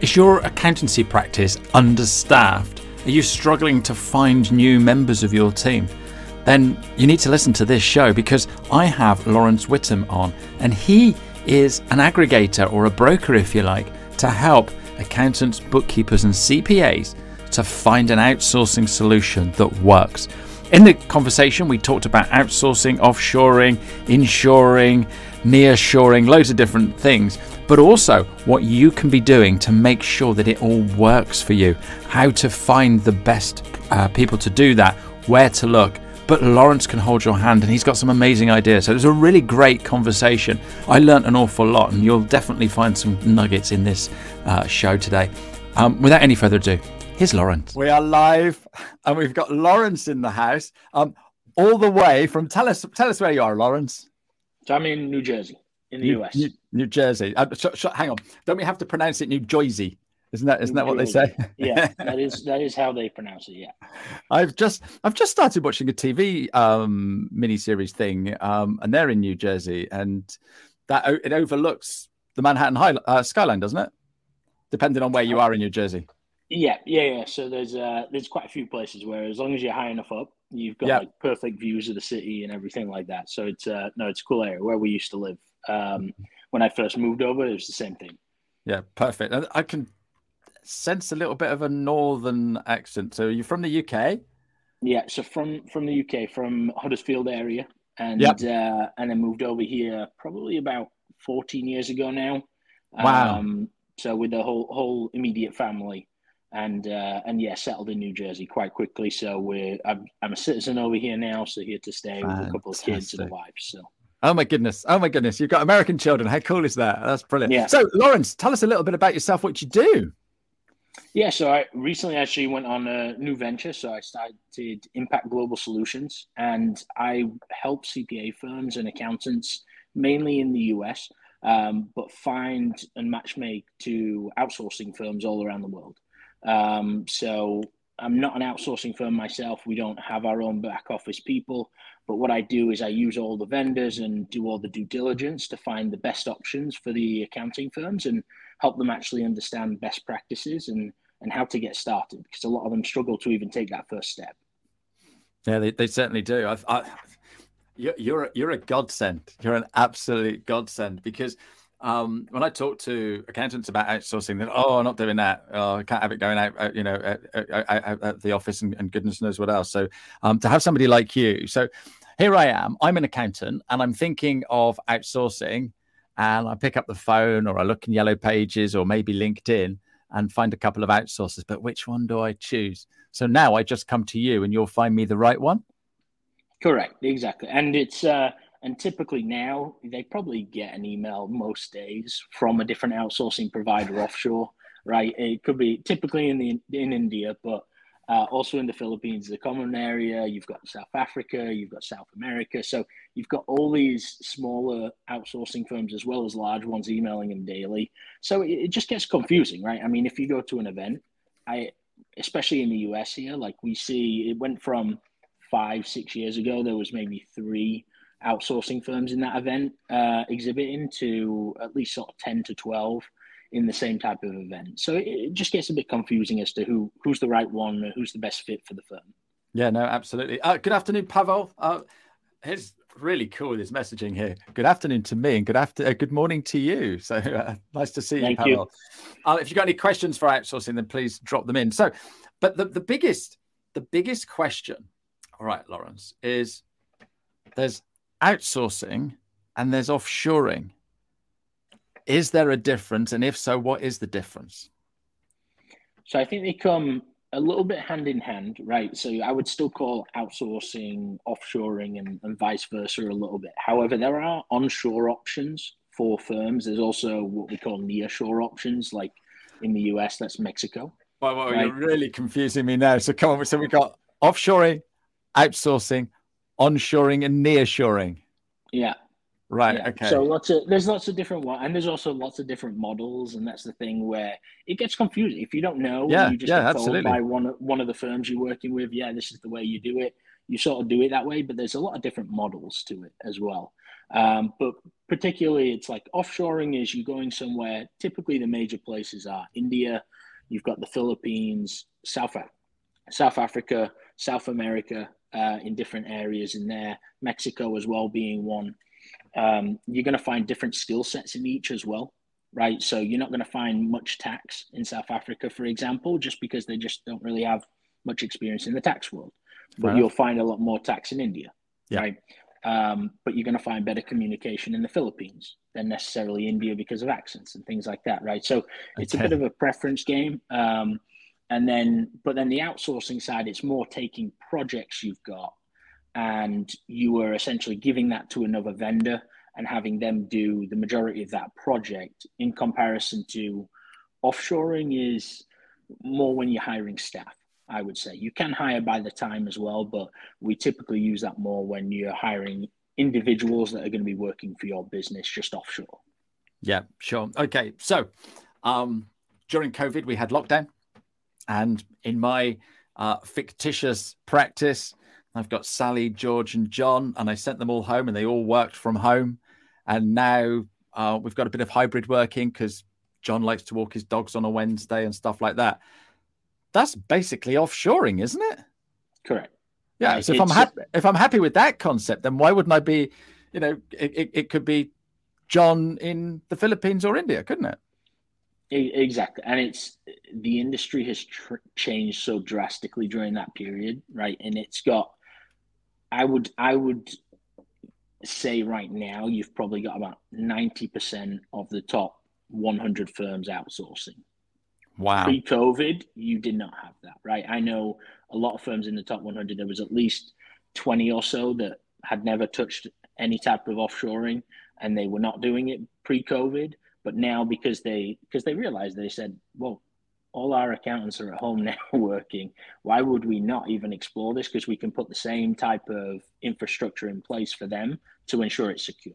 Is your accountancy practice understaffed? Are you struggling to find new members of your team? Then you need to listen to this show because I have Laurence Whittam on, and he is an aggregator or a broker, if you like, to help accountants, bookkeepers, and CPAs to find an outsourcing solution that works. In the conversation, we talked about outsourcing, offshoring, insuring, nearshoring, loads of different things but also what you can be doing to make sure that it all works for you, how to find the best uh, people to do that, where to look. But Laurence can hold your hand and he's got some amazing ideas. So it was a really great conversation. I learnt an awful lot, and you'll definitely find some nuggets in this uh, show today. Um, without any further ado, here's Laurence. We are live and we've got Laurence in the house. Um, all the way from tell us tell us where you are, Laurence. So I'm in New Jersey in the New, US. New, New Jersey. Uh, sh- sh- hang on, don't we have to pronounce it New Jersey? Isn't that isn't that what they say? yeah, that is that is how they pronounce it. Yeah. I've just I've just started watching a TV um miniseries thing, um, and they're in New Jersey, and that it overlooks the Manhattan High uh, skyline, doesn't it? Depending on where you are in New Jersey. Yeah, yeah, yeah. So there's uh there's quite a few places where as long as you're high enough up, you've got yep. like perfect views of the city and everything like that. So it's uh no, it's a cool area where we used to live. Um, when I first moved over, it was the same thing. Yeah, perfect. And I can sense a little bit of a northern accent. So you're from the UK? Yeah, so from from the UK, from Huddersfield area, and yep. uh, and I moved over here probably about 14 years ago now. Wow. Um, so with the whole whole immediate family, and uh, and yeah, settled in New Jersey quite quickly. So we're I'm, I'm a citizen over here now, so here to stay Fantastic. with a couple of kids and a wife. So Oh my goodness! Oh my goodness! You've got American children. How cool is that? That's brilliant. Yeah. So, Laurence, tell us a little bit about yourself. What you do? Yeah. So, I recently actually went on a new venture. So, I started Impact Global Solutions, and I help CPA firms and accountants, mainly in the US, um, but find and matchmake to outsourcing firms all around the world. Um, so, I'm not an outsourcing firm myself. We don't have our own back office people. But what I do is I use all the vendors and do all the due diligence to find the best options for the accounting firms and help them actually understand best practices and, and how to get started because a lot of them struggle to even take that first step. Yeah, they, they certainly do. I, I, you're, you're, a, you're a godsend. You're an absolute godsend because – um, when I talk to accountants about outsourcing, they're oh, I'm not doing that. Oh, I can't have it going out, uh, you know, at, at, at the office and, and, goodness knows what else. So um, to have somebody like you, so here I am. I'm an accountant and I'm thinking of outsourcing, and I pick up the phone or I look in Yellow Pages or maybe LinkedIn and find a couple of outsourcers. But which one do I choose? So now I just come to you, and you'll find me the right one. Correct, exactly, and it's. Uh and typically now they probably get an email most days from a different outsourcing provider offshore, right? It could be typically in the in India, but uh, also in the Philippines, the common area. You've got South Africa, you've got South America. So you've got all these smaller outsourcing firms as well as large ones emailing them daily. So it, it just gets confusing, right? I mean, if you go to an event, I especially in the US here, like we see it went from five, six years ago, there was maybe three outsourcing firms in that event uh, exhibiting to at least sort of 10 to 12 in the same type of event. So it, it, just gets a bit confusing as to who who's the right one, who's the best fit for the firm. Yeah, no, absolutely. Uh, good afternoon, Pavel. Uh, here's really cool this messaging here. Good afternoon to me, and good after uh, good morning to you. So uh, nice to see Thank you, Pavel. You. Uh, if you've got any questions for outsourcing, then please drop them in. So, but the, the biggest the biggest question, all right, Laurence, is there's outsourcing and there's offshoring. Is there a difference? And if so, what is the difference? So I think they come a little bit hand in hand, right? So I would still call outsourcing, offshoring, and, and vice versa a little bit. However, there are onshore options for firms. There's also what we call nearshore options, like in the US, that's Mexico. Well, well right? you're really confusing me now. So come on. So we've got offshoring, outsourcing, onshoring and nearshoring. Yeah. Right. Yeah. Okay. So lots of there's lots of different one, and there's also lots of different models, and that's the thing where it gets confusing if you don't know. Yeah. You just yeah. Absolutely. By one one of the firms you're working with, yeah, this is the way you do it. You sort of do it that way, but there's a lot of different models to it as well. Um, but particularly, it's like offshoring is you going somewhere. Typically, the major places are India. You've got the Philippines, South South Africa, South America, uh, in different areas in there. Mexico as well being one. Um, you're going to find different skill sets in each as well, right? So you're not going to find much tax in South Africa, for example, just because they just don't really have much experience in the tax world. But you'll find a lot more tax in India, yeah. right? Um, but you're going to find better communication in the Philippines than necessarily India because of accents and things like that, right? So it's okay. a bit of a preference game. Um, and then, but then the outsourcing side, it's more taking projects you've got and you are essentially giving that to another vendor and having them do the majority of that project in comparison to offshoring is more when you're hiring staff i would say. You can hire by the time as well but we typically use that more when you're hiring individuals that are going to be working for your business just offshore. Yeah sure. Okay so um, during covid we had lockdown and in my uh, fictitious practice I've got Sally, George, and John, and I sent them all home, and they all worked from home. And now uh, we've got a bit of hybrid working because John likes to walk his dogs on a Wednesday and stuff like that. That's basically offshoring, isn't it? Correct. Yeah. So if I'm happy, if I'm happy with that concept, then why wouldn't I be? You know, it, it, it could be John in the Philippines or India, couldn't it? Exactly, and it's the industry has tr- changed so drastically during that period, right? And it's got I would I would say right now you've probably got about ninety percent of the top one hundred firms outsourcing. Wow. Pre-COVID, you did not have that, right? I know a lot of firms in the top 100. There was at least 20 or so that had never touched any type of offshoring, and they were not doing it pre-COVID. But now, because they because they realized, they said, "Well, all our accountants are at home now working. Why would we not even explore this? Because we can put the same type of infrastructure in place for them to ensure it's secure.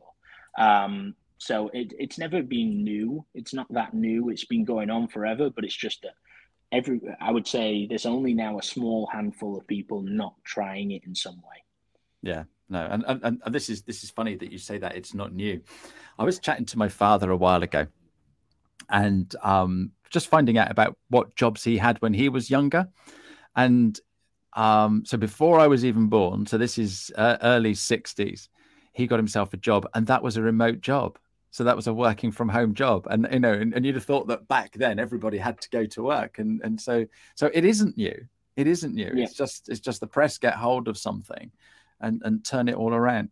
Um, so it, it's never been new. It's not that new. It's been going on forever, but it's just that every, I would say there's only now a small handful of people not trying it in some way. Yeah, no. And, and, and this is, this is funny that you say that it's not new. I was chatting to my father a while ago and um, just finding out about what jobs he had when he was younger. And um, so before I was even born, so this is uh, early 60s, he got himself a job, and that was a remote job. So that was a working from home job, and you know, and, and you'd have thought that back then everybody had to go to work, and and so so it isn't new. It isn't new. Yeah. It's just it's just the press get hold of something, and and turn it all around.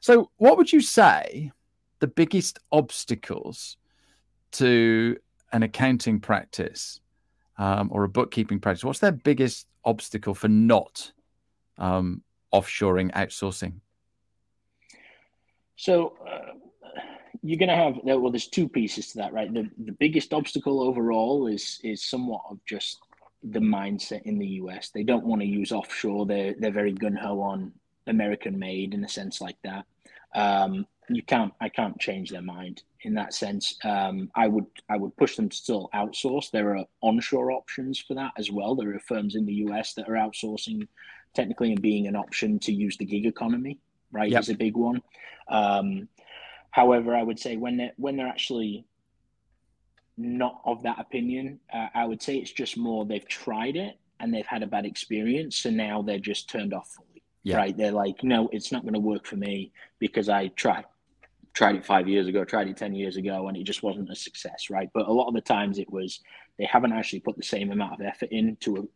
So what would you say the biggest obstacles to an accounting practice um, or a bookkeeping practice, what's their biggest obstacle for not um, offshoring, outsourcing? So uh, you're going to have well. There's two pieces to that, right? The the biggest obstacle overall is is somewhat of just the mindset in the US. They don't want to use offshore. They're they're very gun ho on American made in a sense like that. Um, you can't I can't change their mind in that sense. Um, I would I would push them to still outsource. There are onshore options for that as well. There are firms in the US that are outsourcing technically and being an option to use the gig economy. Right yep. is a big one. Um, however, I would say when they're when they're actually not of that opinion, uh, I would say it's just more they've tried it and they've had a bad experience, so now they're just turned off. Yeah. Right? They're like, no, it's not going to work for me because I tried tried it five years ago, tried it 10 years ago, and it just wasn't a success, right? But a lot of the times it was they haven't actually put the same amount of effort into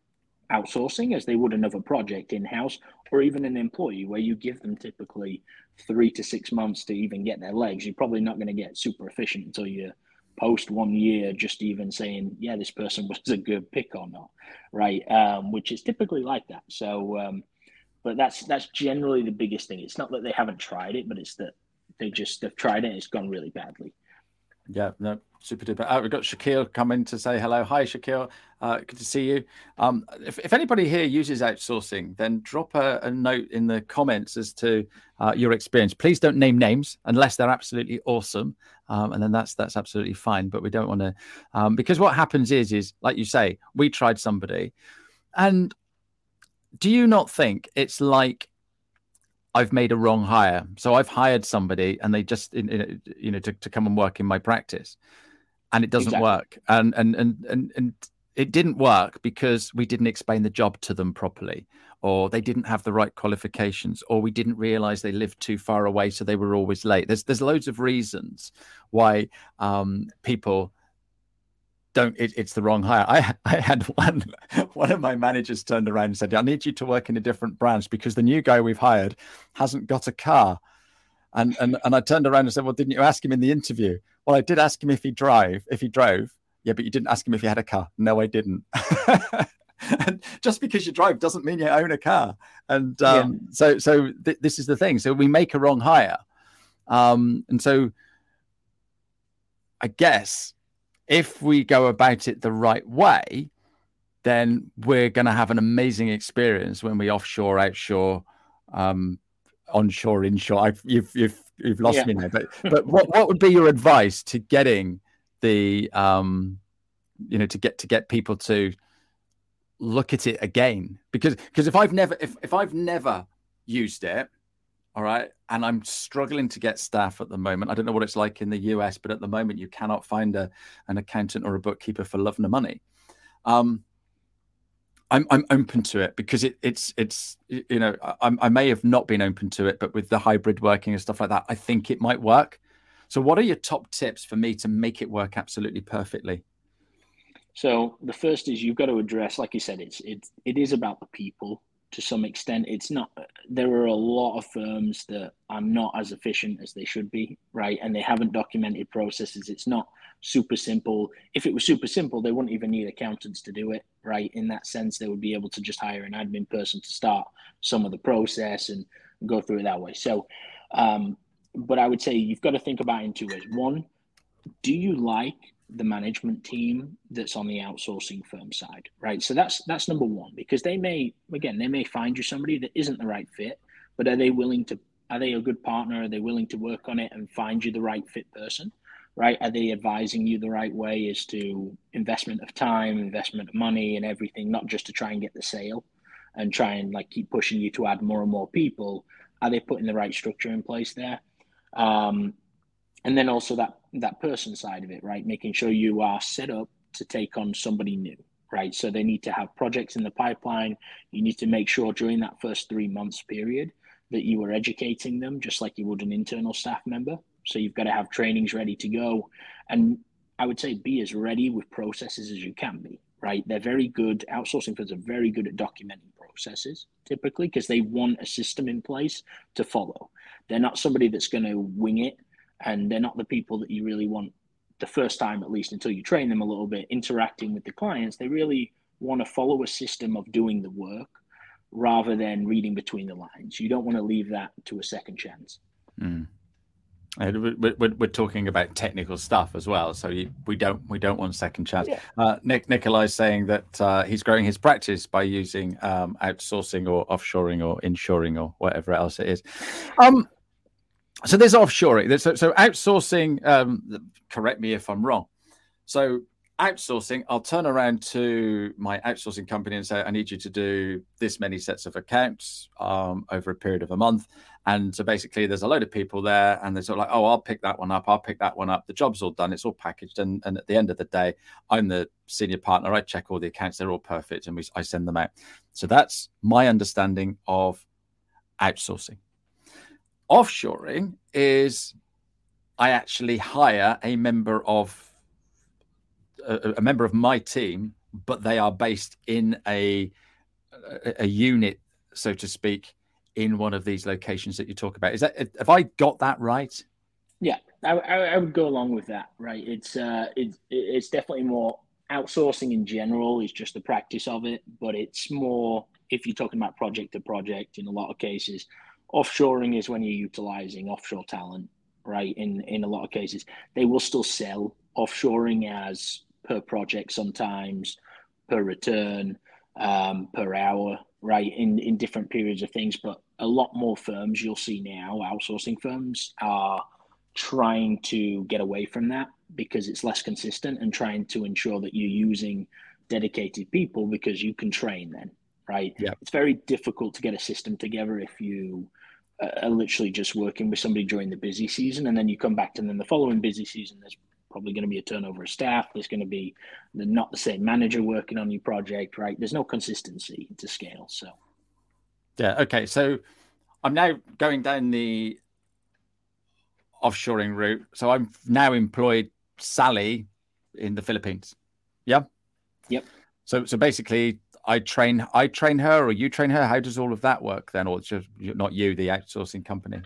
outsourcing as they would another project in house or even an employee where you give them typically three to six months to even get their legs. You're probably not going to get super efficient until you post one year, just even saying, yeah, this person was a good pick or not, right? Um, which is typically like that. So, um, but that's that's generally the biggest thing. It's not that they haven't tried it, but it's that they just they've tried it. And it's gone really badly. Yeah, no, super duper. Uh, we've got Shakil coming to say hello. Hi, Shakil. Uh, good to see you. Um, if, if anybody here uses outsourcing, then drop a, a note in the comments as to uh, your experience. Please don't name names unless they're absolutely awesome, um, and then that's that's absolutely fine. But we don't want to, um, because what happens is, is like you say, we tried somebody, and do you not think it's like I've made a wrong hire. So I've hired somebody and they just, you know, to, to come and work in my practice and it doesn't exactly. work. And, and, and, and, and it didn't work because we didn't explain the job to them properly or they didn't have the right qualifications or we didn't realize they lived too far away so they were always late there's there's loads of reasons why um, people don't it, it's the wrong hire. I i had one one of my managers turned around and said i need you to work in a different branch because the new guy we've hired hasn't got a car. And and and i turned around and said well didn't you ask him in the interview? Well i did ask him if he drive if he drove. Yeah but you didn't ask him if he had a car. No i didn't. And just because you drive doesn't mean you own a car. And um, yeah. so so th- this is the thing. So we make a wrong hire. Um, and so i guess if we go about it the right way, then we're going to have an amazing experience when we offshore, outshore, um, onshore, inshore. I've, you've you've you've lost yeah. me now. But but what what would be your advice to getting the um, you know to get to get people to look at it again? Because because if I've never if if I've never used it, all right. And I'm struggling to get staff at the moment. I don't know what it's like in the US, but at the moment, you cannot find a, an accountant or a bookkeeper for love nor money. Um, I'm, I'm open to it because it, it's it's you know I, I may have not been open to it, but with the hybrid working and stuff like that, I think it might work. So, what are your top tips for me to make it work absolutely perfectly? So, the first is you've got to address, like you said, it's it it is about the people to some extent. It's not. There are a lot of firms that are not as efficient as they should be, right? And they haven't documented processes. It's not super simple. If it was super simple, they wouldn't even need accountants to do it, right? In that sense, they would be able to just hire an admin person to start some of the process and go through it that way. So, um, but I would say you've got to think about it in two ways. One, do you like the management team that's on the outsourcing firm side, right? So that's that's number one because they may again they may find you somebody that isn't the right fit, but are they willing to? Are they a good partner? Are they willing to work on it and find you the right fit person? Right? Are they advising you the right way as to investment of time, investment of money, and everything, not just to try and get the sale and try and like keep pushing you to add more and more people? Are they putting the right structure in place there? Um, and then also that that person side of it right? Making sure you are set up to take on somebody new right? So they need to have projects in the pipeline. You need to make sure during that first three months period that you are educating them just like you would an internal staff member. So you've got to have trainings ready to go. And i would say be as ready with processes as you can be right? They're very good. Outsourcing firms are very good at documenting processes typically because they want a system in place to follow. They're not somebody that's going to wing it and they're not the people that you really want the first time at least until you train them a little bit interacting with the clients they really want to follow a system of doing the work rather than reading between the lines you don't want to leave that to a second chance mm. We're, we're, talking about technical stuff as well, so you, we don't we don't want second chance. Yeah. Uh, Nick Nikolai's saying that uh, he's growing his practice by using um, outsourcing or offshoring or insuring or whatever else it is. Um, so there's offshoring. So, so outsourcing. Um, correct me if I'm wrong. So outsourcing, I'll turn around to my outsourcing company and say, I need you to do this many sets of accounts um, over a period of a month. And so basically, there's a load of people there, and they're sort of like, oh, I'll pick that one up. I'll pick that one up. The job's all done. It's all packaged. And, and at the end of the day, I'm the senior partner. I check all the accounts. They're all perfect. And we, I send them out. So that's my understanding of outsourcing. Offshoring is I actually hire a member of a, a, member of my team, but they are based in a, a, a unit, so to speak, in one of these locations that you talk about. Is that have I got that right? Yeah, I, I would go along with that. Right, it's uh, it's it's definitely more outsourcing in general is just the practice of it, but it's more if you're talking about project to project in a lot of cases offshoring is when you're utilizing offshore talent, right? In in a lot of cases, they will still sell offshoring as per project sometimes, per return, um, per hour, right? In in different periods of things, but a lot more firms you'll see now, outsourcing firms are trying to get away from that because it's less consistent and trying to ensure that you're using dedicated people because you can train then right yeah it's very difficult to get a system together if you are literally just working with somebody during the busy season, and then you come back to them the following busy season. There's probably going to be a turnover of staff. There's going to be not the same manager working on your project, right? There's no consistency to scale. So, yeah, okay. So I'm now going down the offshoring route. So I'm now employed Sally in the Philippines. Yeah. Yep. So so basically, I train I train her, or you train her. How does all of that work then, or it's just not you, the outsourcing company?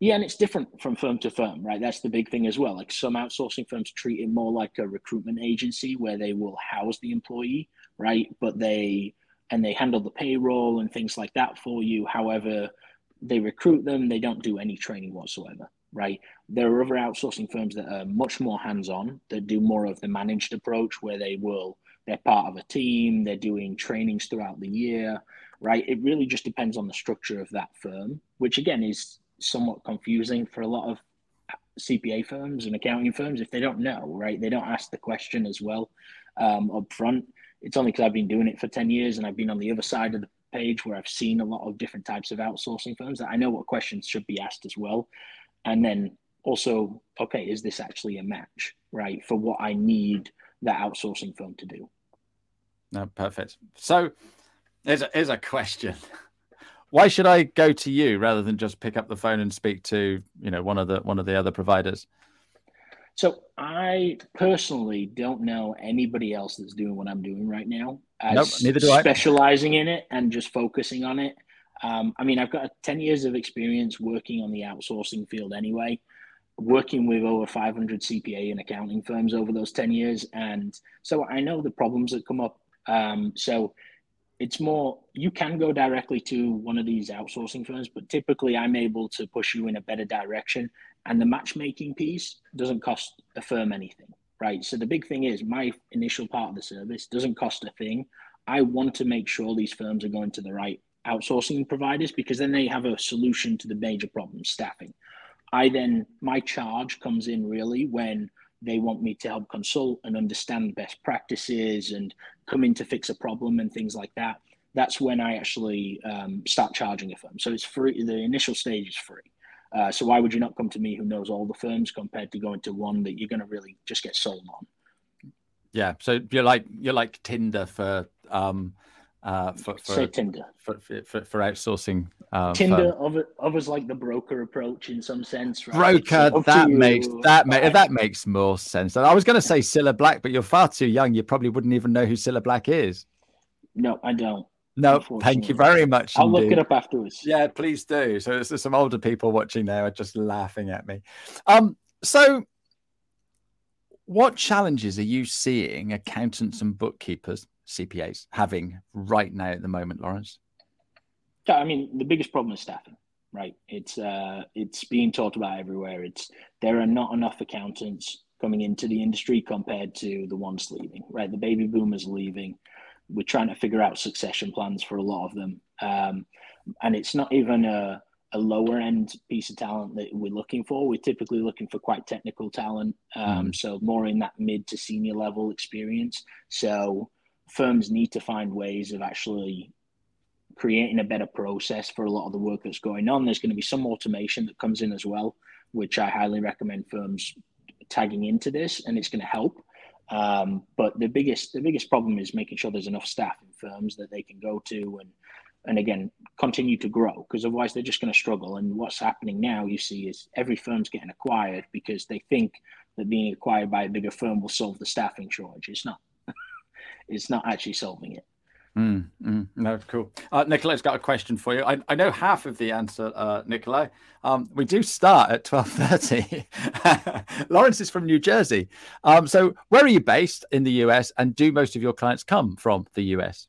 Yeah, and it's different from firm to firm, right? That's the big thing as well. Like some outsourcing firms treat it more like a recruitment agency where they will house the employee, right? But they and they handle the payroll and things like that for you. However, they recruit them, they don't do any training whatsoever, right? There are other outsourcing firms that are much more hands-on, that do more of the managed approach where they will they're part of a team, they're doing trainings throughout the year, right? It really just depends on the structure of that firm, which again is somewhat confusing for a lot of CPA firms and accounting firms if they don't know, right? They don't ask the question as well um, up front. It's only because I've been doing it for 10 years and I've been on the other side of the page where I've seen a lot of different types of outsourcing firms that I know what questions should be asked as well. And then also, okay, is this actually a match, right, for what I need that outsourcing firm to do? No, perfect. So here's a, here's a question why should I go to you rather than just pick up the phone and speak to you know one of the one of the other providers? So I personally don't know anybody else that's doing what I'm doing right now. nope, neither do I. Specializing in it and just focusing on it. Um, I mean, I've got 10 years of experience working on the outsourcing field anyway, working with over 500 CPA and accounting firms over those 10 years. And so I know the problems that come up. Um, so it's more you can go directly to one of these outsourcing firms but typically i'm able to push you in a better direction and the matchmaking piece doesn't cost a firm anything right so the big thing is my initial part of the service doesn't cost a thing i want to make sure these firms are going to the right outsourcing providers because then they have a solution to the major problem staffing i then my charge comes in really when they want me to help consult and understand best practices and come in to fix a problem and things like that. That's when I actually um, start charging a firm. So it's free. The initial stage is free. Uh, so why would you not come to me who knows all the firms compared to going to one that you're going to really just get sold on? Yeah. So you're like you're like Tinder for um, uh, for, for say Tinder for, for, for outsourcing. Uh, Tinder, of others like the broker approach in some sense. Right? Broker, that makes that ma- that makes more sense. I was going to say Cilla Black, but you're far too young. You probably wouldn't even know who Cilla Black is. No, I don't. No, thank you very much. I'll indeed. look it up afterwards. Yeah, please do. So there's some older people watching there are just laughing at me. Um, so what challenges are you seeing accountants and bookkeepers CPAs having right now at the moment, Laurence? Yeah, I mean, the biggest problem is staffing, right? It's uh, it's being talked about everywhere. It's there are not enough accountants coming into the industry compared to the ones leaving, right? The baby boomers leaving. We're trying to figure out succession plans for a lot of them, um, and it's not even a a lower end piece of talent that we're looking for. We're typically looking for quite technical talent, um, mm. so more in that mid to senior level experience. So firms need to find ways of actually creating a better process for a lot of the work that's going on. There's going to be some automation that comes in as well, which I highly recommend firms tagging into this, and it's going to help. Um, but the biggest the biggest problem is making sure there's enough staff in firms that they can go to and and again continue to grow because otherwise they're just going to struggle. And what's happening now, you see, is every firm's getting acquired because they think that being acquired by a bigger firm will solve the staffing shortage. It's not it's not actually solving it. Mm, mm, no, cool. Uh, Nikolai's got a question for you. I, I know half of the answer, uh, Nikolai. Um, we do start at twelve thirty. Laurence is from New Jersey. Um, so, where are you based in the US, and do most of your clients come from the US?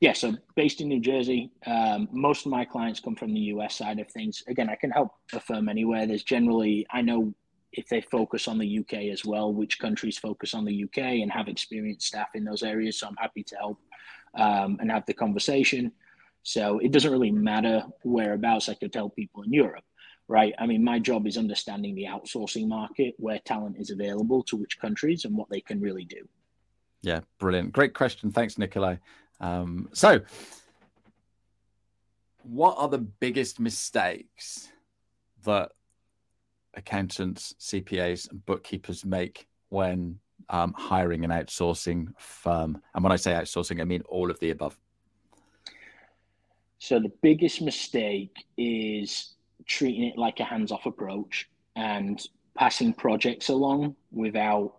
Yeah, so based in New Jersey, um, most of my clients come from the US side of things. Again, I can help a firm anywhere. There's generally, I know if they focus on the UK as well, which countries focus on the UK and have experienced staff in those areas. So I'm happy to help um, and have the conversation. So it doesn't really matter whereabouts I could tell people in Europe, right? I mean, my job is understanding the outsourcing market, where talent is available to which countries and what they can really do. Yeah, brilliant. Great question. Thanks, Nikolai. Um, so, what are the biggest mistakes that accountants, CPAs, and bookkeepers make when um, hiring an outsourcing firm? And when I say outsourcing, I mean all of the above. So the biggest mistake is treating it like a hands-off approach and passing projects along without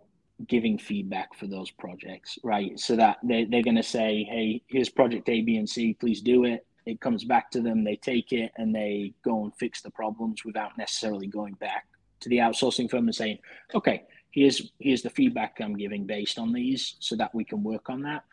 giving feedback for those projects, right? So that they, they're going to say, hey, here's project A, B, and C, please do it. It comes back to them, they take it, and they go and fix the problems without necessarily going back to the outsourcing firm and saying, okay, here's here's the feedback I'm giving based on these, so that we can work on that.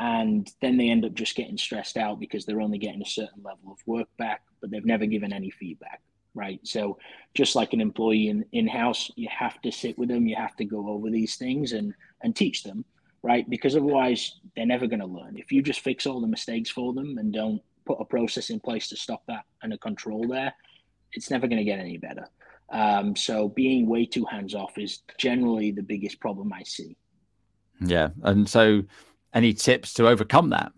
And then they end up just getting stressed out because they're only getting a certain level of work back, but they've never given any feedback right? So just like an employee in in house, you have to sit with them, you have to go over these things and and teach them, right? Because otherwise they're never going to learn. If you just fix all the mistakes for them and don't put a process in place to stop that and a control there, it's never going to get any better. Um, so being way too hands off is generally the biggest problem I see. Yeah, and so any tips to overcome that?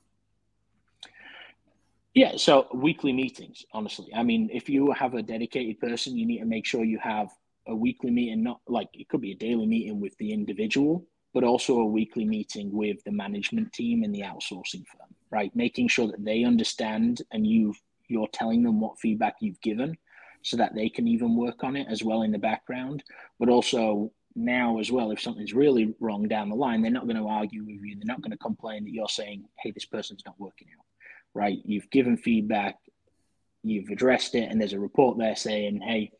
Yeah, so weekly meetings, honestly. I mean, if you have a dedicated person, you need to make sure you have a weekly meeting, not like it could be a daily meeting with the individual, but also a weekly meeting with the management team and the outsourcing firm, right? Making sure that they understand and you you're telling them what feedback you've given so that they can even work on it as well in the background. But also now as well, if something's really wrong down the line, they're not going to argue with you. They're not going to complain that you're saying, hey, this person's not working out right? You've given feedback, you've addressed it, and there's a report there saying, hey,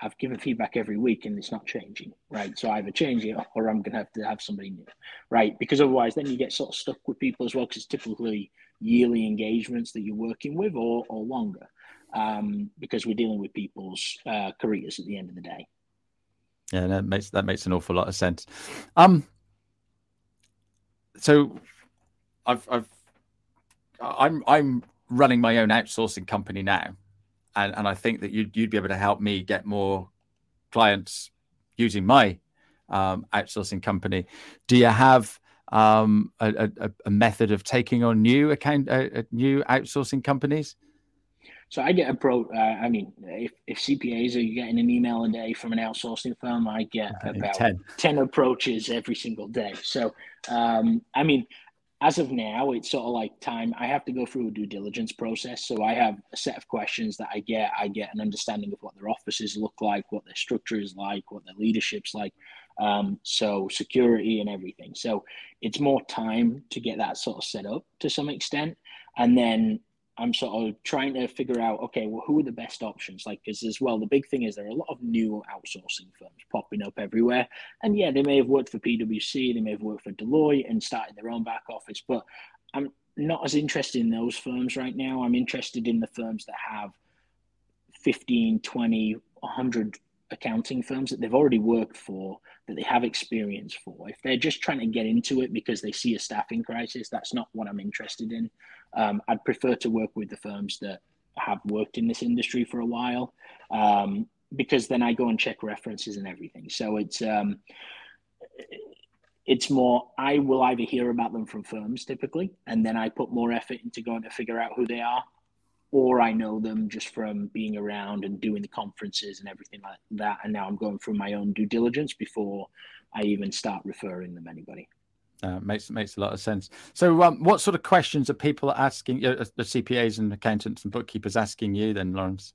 I've given feedback every week and it's not changing, right? So either change it or I'm going to have to have somebody new, right? Because otherwise, then you get sort of stuck with people as well, because it's typically yearly engagements that you're working with or, or longer, um, because we're dealing with people's uh, careers at the end of the day. Yeah, that makes that makes an awful lot of sense. Um, so I've I've I'm I'm running my own outsourcing company now, and and I think that you'd you'd be able to help me get more clients using my um, outsourcing company. Do you have um, a, a, a, method of taking on new account uh, uh new outsourcing companies? So I get approached. Uh, I mean, if, if CPAs are getting an email a day from an outsourcing firm, I get about 10. 10. approaches every single day. So, um, I mean, as of now, it's sort of like time. I have to go through a due diligence process. So I have a set of questions that I get. I get an understanding of what their offices look like, what their structure is like, what their leadership's like. Um, so security and everything. So it's more time to get that sort of set up to some extent. And then I'm sort of trying to figure out, okay, well, who are the best options? Like, because as well, the big thing is there are a lot of new outsourcing firms popping up everywhere. And yeah, they may have worked for PwC, they may have worked for Deloitte and started their own back office, but I'm not as interested in those firms right now. I'm interested in the firms that have 15, 20, 100 accounting firms that they've already worked for, that they have experience for. If they're just trying to get into it because they see a staffing crisis, that's not what I'm interested in. Um, I'd prefer to work with the firms that have worked in this industry for a while, um, because then I go and check references and everything. So it's um, it's more I will either hear about them from firms typically, and then I put more effort into going to figure out who they are, or I know them just from being around and doing the conferences and everything like that. And now I'm going through my own due diligence before I even start referring them anybody. Uh, makes makes a lot of sense. So, um, what sort of questions are people asking uh, the CPAs and accountants and bookkeepers asking you then, Laurence?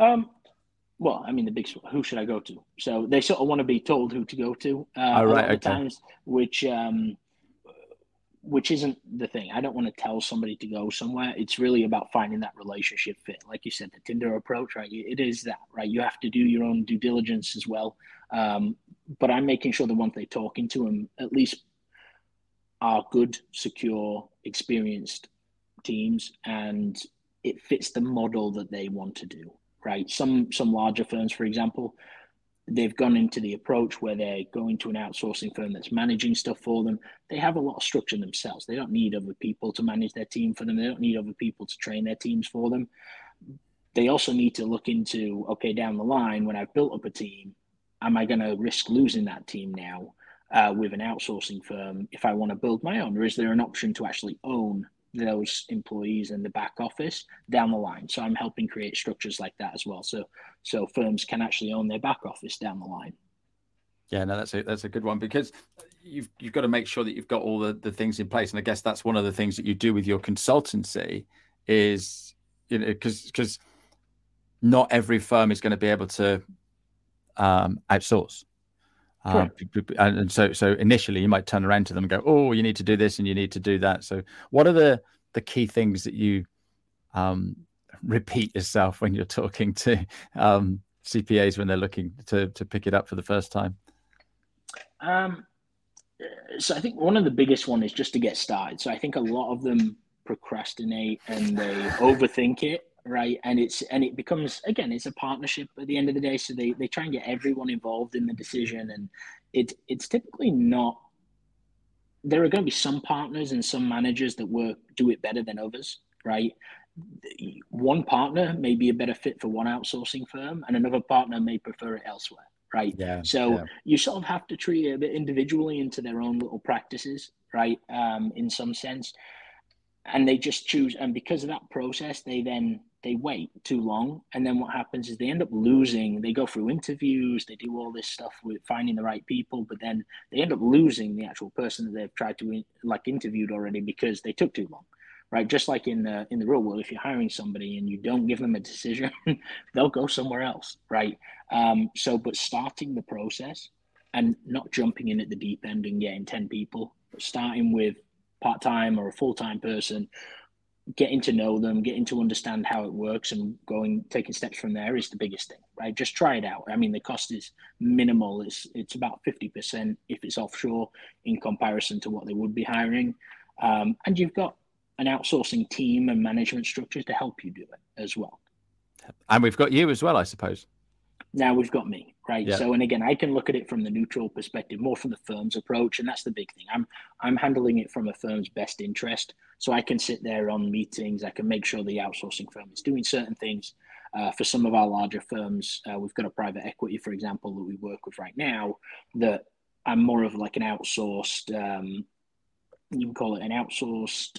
Um, well, I mean, the big who should I go to? So they sort of want to be told who to go to. Uh, oh, right, okay. times, which um, which isn't the thing. I don't want to tell somebody to go somewhere. It's really about finding that relationship fit. Like you said, the Tinder approach, right? It is that, right? You have to do your own due diligence as well. Um, but I'm making sure the ones they're talking to them at least are good, secure, experienced teams, and it fits the model that they want to do. Right? Some some larger firms, for example, they've gone into the approach where they're going to an outsourcing firm that's managing stuff for them. They have a lot of structure themselves. They don't need other people to manage their team for them. They don't need other people to train their teams for them. They also need to look into okay, down the line, when I've built up a team, am I going to risk losing that team now uh, with an outsourcing firm if I want to build my own, or is there an option to actually own those employees in the back office down the line. So I'm helping create structures like that as well. So so firms can actually own their back office down the line. Yeah, no, that's a that's a good one because you've you've got to make sure that you've got all the, the things in place. And I guess that's one of the things that you do with your consultancy is you know because because not every firm is going to be able to um, outsource. Uh, and so, so initially, you might turn around to them and go, "Oh, you need to do this and you need to do that." So, what are the the key things that you um, repeat yourself when you're talking to um, CPAs when they're looking to to pick it up for the first time? Um, so, I think one of the biggest one is just to get started. So, I think a lot of them procrastinate and they overthink it right? And it's and it becomes again it's a partnership at the end of the day. So they they try and get everyone involved in the decision. And it it's typically not there are going to be some partners and some managers that work do it better than others right? One partner may be a better fit for one outsourcing firm and another partner may prefer it elsewhere right? Yeah so yeah. you sort of have to treat it individually into their own little practices right? Um in some sense. And they just choose and because of that process they then they wait too long and then what happens is they end up losing. They go through interviews they do all this stuff with finding the right people but then they end up losing the actual person that they've tried to like interviewed already because they took too long right? Just like in the in the real world if you're hiring somebody and you don't give them a decision they'll go somewhere else right? Um, so but starting the process and not jumping in at the deep end and getting 10 people but starting with part-time or a full-time person getting to know them, getting to understand how it works, and going taking steps from there is the biggest thing, right? Just try it out. I mean, the cost is minimal. It's it's about fifty percent if it's offshore in comparison to what they would be hiring, um, and you've got an outsourcing team and management structures to help you do it as well. And we've got you as well, I suppose. Now we've got me, right? Yeah. So, and again, I can look at it from the neutral perspective, more from the firm's approach, and that's the big thing. I'm I'm handling it from a firm's best interest, so I can sit there on meetings. I can make sure the outsourcing firm is doing certain things. Uh, for some of our larger firms, uh, we've got a private equity, for example, that we work with right now. That I'm more of like an outsourced, um, you can call it an outsourced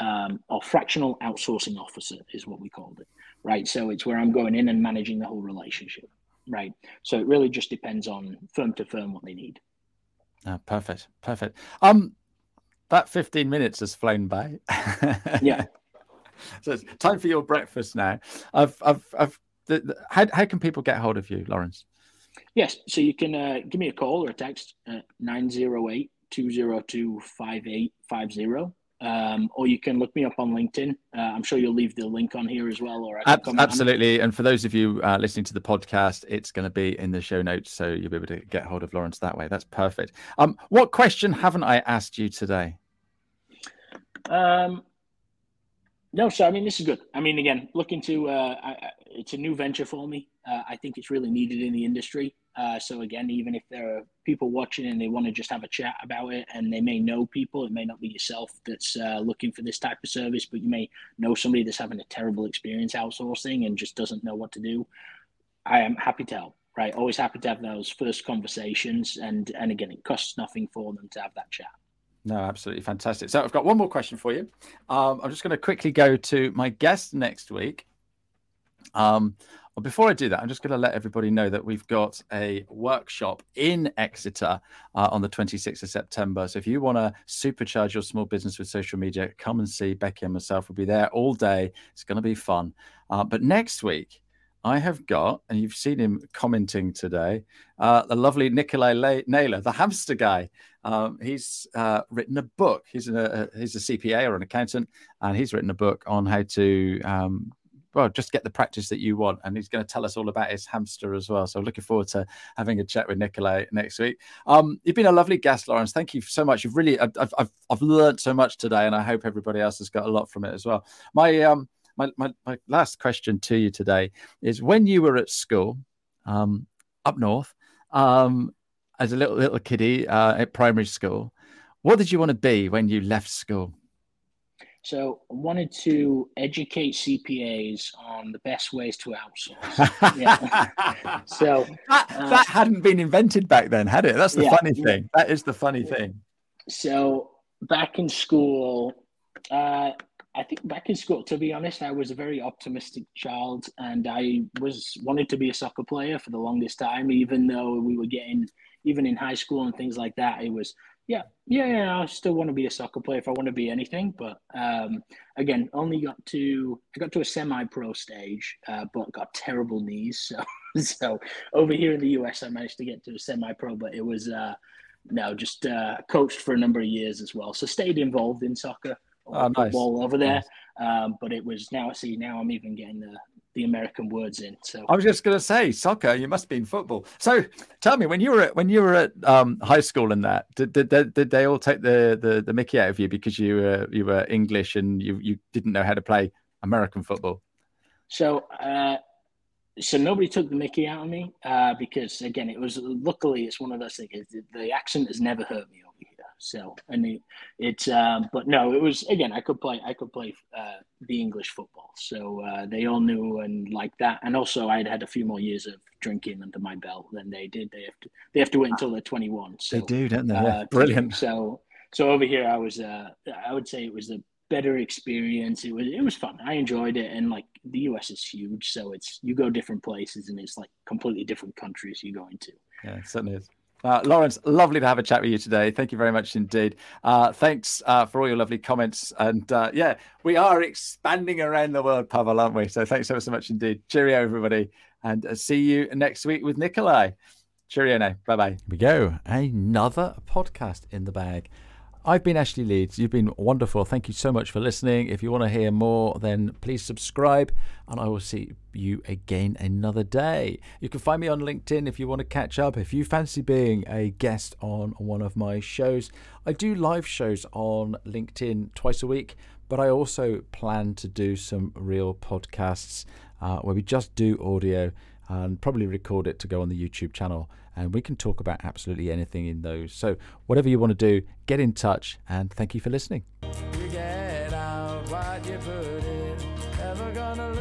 um, or fractional outsourcing officer is what we called it, right? So it's where I'm going in and managing the whole relationship right? So it really just depends on firm to firm what they need. Oh, perfect, perfect. Um, that fifteen minutes has flown by. yeah. So it's time for your breakfast now. I've, I've, I've. The, the, how how can people get hold of you, Laurence? Yes, so you can uh, give me a call or a text at 908 202 5850 um, or you can look me up on LinkedIn. Uh, I'm sure you'll leave the link on here as well. Or absolutely. And for those of you uh, listening to the podcast, it's going to be in the show notes, so you'll be able to get hold of Laurence that way. That's perfect. Um, what question haven't I asked you today? Um, no, so I mean, this is good. I mean, again, looking to uh, I, it's a new venture for me. Uh, I think it's really needed in the industry. Uh, so again, even if there are people watching and they want to just have a chat about it, and they may know people, it may not be yourself that's uh, looking for this type of service, but you may know somebody that's having a terrible experience outsourcing and just doesn't know what to do. I am happy to help. Right, always happy to have those first conversations, and and again, it costs nothing for them to have that chat. No, absolutely fantastic. So I've got one more question for you. Um, I'm just going to quickly go to my guest next week. Um, well, before I do that, I'm just going to let everybody know that we've got a workshop in Exeter uh, on the 26th of September. So if you want to supercharge your small business with social media, come and see Becky and myself. We'll be there all day. It's going to be fun. Uh, but next week, I have got, and you've seen him commenting today, uh, the lovely Nikolai Naylor, the hamster guy. Um, he's uh, written a book. He's a, he's a CPA or an accountant, and he's written a book on how to um, well, just get the practice that you want. And he's going to tell us all about his hamster as well. So looking forward to having a chat with Nikolai next week. Um, you've been a lovely guest, Laurence. Thank you so much. You've really, I've, I've, I've learned so much today, and I hope everybody else has got a lot from it as well. My, um, my, my, my last question to you today is when you were at school, um, up north, um, as a little little kiddie uh, at primary school, what did you want to be when you left school? So I wanted to educate CPAs on the best ways to outsource. yeah. so that, uh, that hadn't been invented back then, had it? That's the yeah, funny thing. That is the funny thing. So back in school, Uh, I think back in school, to be honest, I was a very optimistic child, and I was wanted to be a soccer player for the longest time. Even though we were getting, even in high school and things like that, it was yeah, yeah, yeah. I still want to be a soccer player if I want to be anything. But um, again, only got to I got to a semi-pro stage, uh, but got terrible knees. So so over here in the US, I managed to get to a semi-pro, but it was uh, no, just uh, coached for a number of years as well. So stayed involved in soccer oh, nice. over there. Nice. Um, but it was now see now I'm even getting the the American words in. So I was just going to say soccer. You must be in football. So tell me, when you were at when you were at um, high school and that, did, did, did, did they all take the, the the Mickey out of you because you were you were English and you you didn't know how to play American football? So. Uh, so nobody took the Mickey out of me uh, because again, it was luckily it's one of those things. The accent has never hurt me so I mean, it's um, but no, it was again. I could play. I could play uh, the English football, so uh, they all knew and like that. And also, I'd had a few more years of drinking under my belt than they did. They have to. They have to wait until they're twenty one. So, they do, don't they? Uh, Brilliant. So so over here, I was. Uh, I would say it was a better experience. It was it was fun. I enjoyed it, and like the US is huge, so it's you go different places, and it's like completely different countries you go into. Yeah, it certainly is. Uh, Laurence, lovely to have a chat with you today. Thank you very much indeed. Uh, thanks uh, for all your lovely comments. And uh, yeah, we are expanding around the world, Pavel, aren't we? So thanks ever so much indeed. Cheerio, everybody. And uh, see you next week with Nikolai. Cheerio now. Bye bye. we go. Another podcast in the bag. I've been Ashley Leeds. You've been wonderful. Thank you so much for listening. If you want to hear more, then please subscribe, and I will see you again another day. You can find me on LinkedIn if you want to catch up. If you fancy being a guest on one of my shows, I do live shows on LinkedIn twice a week, but I also plan to do some real podcasts uh, where we just do audio and probably record it to go on the YouTube channel. And we can talk about absolutely anything in those. So, whatever you want to do, get in touch. And thank you for listening. You get out what you put in. Never gonna